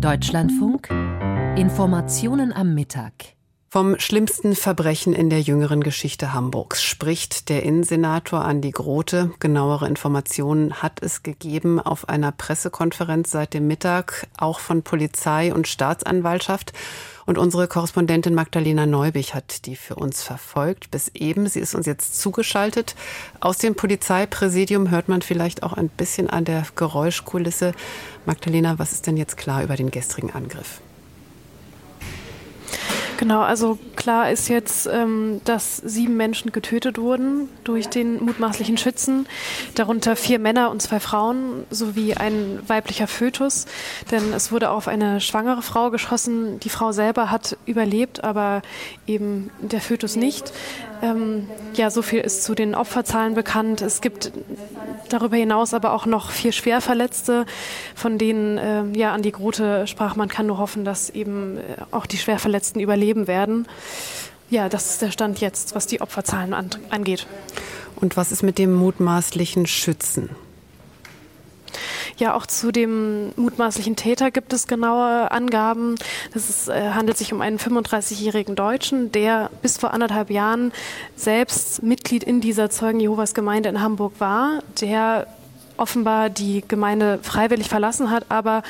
Deutschlandfunk Informationen am Mittag. Vom schlimmsten Verbrechen in der jüngeren Geschichte Hamburgs spricht der Innensenator Andi Grote. Genauere Informationen hat es gegeben auf einer Pressekonferenz seit dem Mittag, auch von Polizei und Staatsanwaltschaft. Und unsere Korrespondentin Magdalena Neubich hat die für uns verfolgt bis eben. Sie ist uns jetzt zugeschaltet. Aus dem Polizeipräsidium hört man vielleicht auch ein bisschen an der Geräuschkulisse. Magdalena, was ist denn jetzt klar über den gestrigen Angriff? Genau, also klar ist jetzt, ähm, dass sieben Menschen getötet wurden durch den mutmaßlichen Schützen, darunter vier Männer und zwei Frauen sowie ein weiblicher Fötus, denn es wurde auf eine schwangere Frau geschossen. Die Frau selber hat überlebt, aber eben der Fötus nicht. Ähm, ja, so viel ist zu den Opferzahlen bekannt. Es gibt darüber hinaus aber auch noch vier Schwerverletzte, von denen äh, ja an die Grote sprach, man kann nur hoffen, dass eben äh, auch die Schwerverletzten überleben werden. Ja, das ist der Stand jetzt, was die Opferzahlen an, angeht. Und was ist mit dem mutmaßlichen Schützen? Ja, auch zu dem mutmaßlichen Täter gibt es genaue Angaben. Es äh, handelt sich um einen 35-jährigen Deutschen, der bis vor anderthalb Jahren selbst Mitglied in dieser Zeugen Jehovas Gemeinde in Hamburg war, der offenbar die Gemeinde freiwillig verlassen hat, aber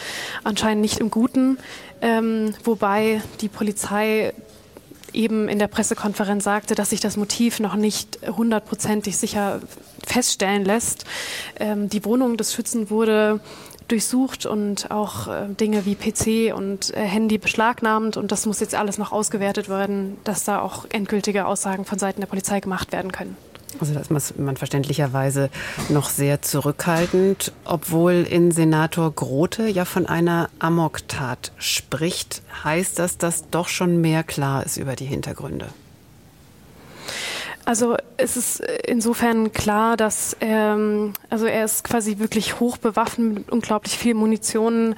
anscheinend nicht im Guten, ähm, wobei die Polizei eben in der Pressekonferenz sagte, dass sich das Motiv noch nicht hundertprozentig sicher feststellen lässt. Ähm, die Wohnung des Schützen wurde durchsucht und auch äh, Dinge wie PC und äh, Handy beschlagnahmt und das muss jetzt alles noch ausgewertet werden, dass da auch endgültige Aussagen von Seiten der Polizei gemacht werden können. Also da ist man verständlicherweise noch sehr zurückhaltend, obwohl Innensenator Grote ja von einer Amoktat spricht. Heißt das, dass doch schon mehr klar ist über die Hintergründe? Also es ist insofern klar, dass ähm, also er ist quasi wirklich hoch bewaffnet mit unglaublich viel Munition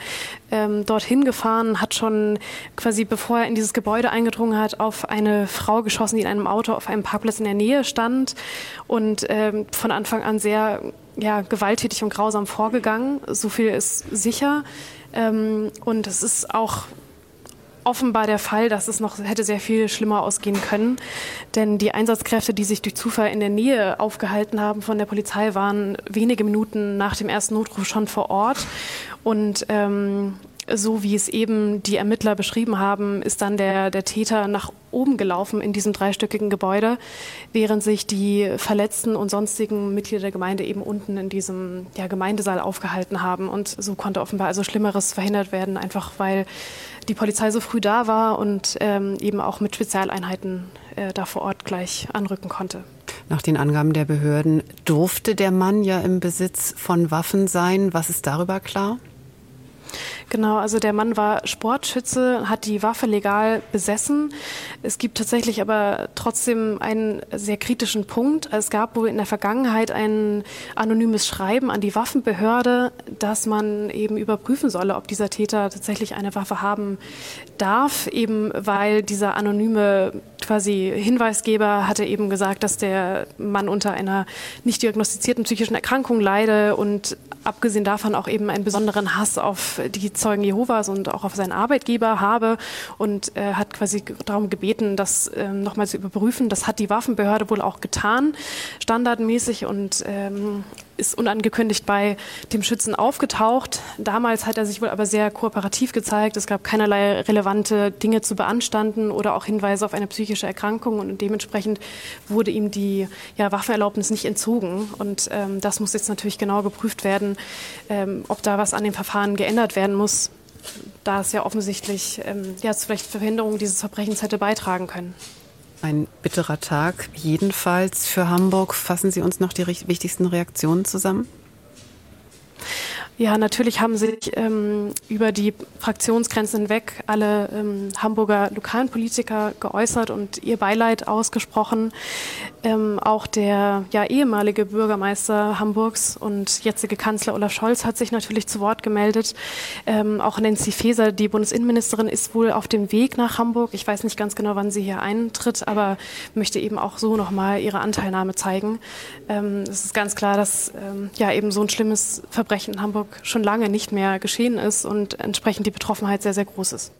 ähm, dorthin gefahren, hat schon quasi bevor er in dieses Gebäude eingedrungen hat, auf eine Frau geschossen, die in einem Auto auf einem Parkplatz in der Nähe stand und ähm, von Anfang an sehr ja, gewalttätig und grausam vorgegangen. So viel ist sicher. Ähm, und es ist auch offenbar der Fall, dass es noch hätte sehr viel schlimmer ausgehen können. Denn die Einsatzkräfte, die sich durch Zufall in der Nähe aufgehalten haben von der Polizei, waren wenige Minuten nach dem ersten Notruf schon vor Ort. Und ähm, so wie es eben die Ermittler beschrieben haben, ist dann der, der Täter nach oben gelaufen in diesem dreistöckigen Gebäude, während sich die Verletzten und sonstigen Mitglieder der Gemeinde eben unten in diesem ja, Gemeindesaal aufgehalten haben. Und so konnte offenbar also Schlimmeres verhindert werden, einfach weil die Polizei so früh da war und ähm, eben auch mit Spezialeinheiten äh, da vor Ort gleich anrücken konnte. Nach den Angaben der Behörden durfte der Mann ja im Besitz von Waffen sein. Was ist darüber klar? Genau, also der Mann war Sportschütze, hat die Waffe legal besessen. Es gibt tatsächlich aber trotzdem einen sehr kritischen Punkt. Es gab wohl in der Vergangenheit ein anonymes Schreiben an die Waffenbehörde, dass man eben überprüfen solle, ob dieser Täter tatsächlich eine Waffe haben darf, eben weil dieser anonyme quasi Hinweisgeber hatte eben gesagt, dass der Mann unter einer nicht diagnostizierten psychischen Erkrankung leide und abgesehen davon auch eben einen besonderen Hass auf die Zeugen Jehovas und auch auf seinen Arbeitgeber habe und äh, hat quasi darum gebeten, das äh, nochmal zu überprüfen. Das hat die Waffenbehörde wohl auch getan, standardmäßig und ähm, ist unangekündigt bei dem Schützen aufgetaucht. Damals hat er sich wohl aber sehr kooperativ gezeigt. Es gab keinerlei relevante Dinge zu beanstanden oder auch Hinweise auf eine psychische Erkrankung und dementsprechend wurde ihm die ja, Waffenerlaubnis nicht entzogen. Und ähm, das muss jetzt natürlich genau geprüft werden, ähm, ob da was an dem Verfahren geändert werden muss, da es ja offensichtlich ähm, ja, zur Verhinderung dieses Verbrechens hätte beitragen können. Ein bitterer Tag, jedenfalls für Hamburg. Fassen Sie uns noch die wichtigsten Reaktionen zusammen? Ja, natürlich haben sich ähm, über die Fraktionsgrenzen hinweg alle ähm, Hamburger lokalen Politiker geäußert und ihr Beileid ausgesprochen. Ähm, auch der ja, ehemalige Bürgermeister Hamburgs und jetzige Kanzler Olaf Scholz hat sich natürlich zu Wort gemeldet. Ähm, auch Nancy Faeser, die Bundesinnenministerin, ist wohl auf dem Weg nach Hamburg. Ich weiß nicht ganz genau, wann sie hier eintritt, aber möchte eben auch so nochmal ihre Anteilnahme zeigen. Ähm, es ist ganz klar, dass ähm, ja eben so ein schlimmes Verbrechen in Hamburg schon lange nicht mehr geschehen ist und entsprechend die Betroffenheit sehr, sehr groß ist.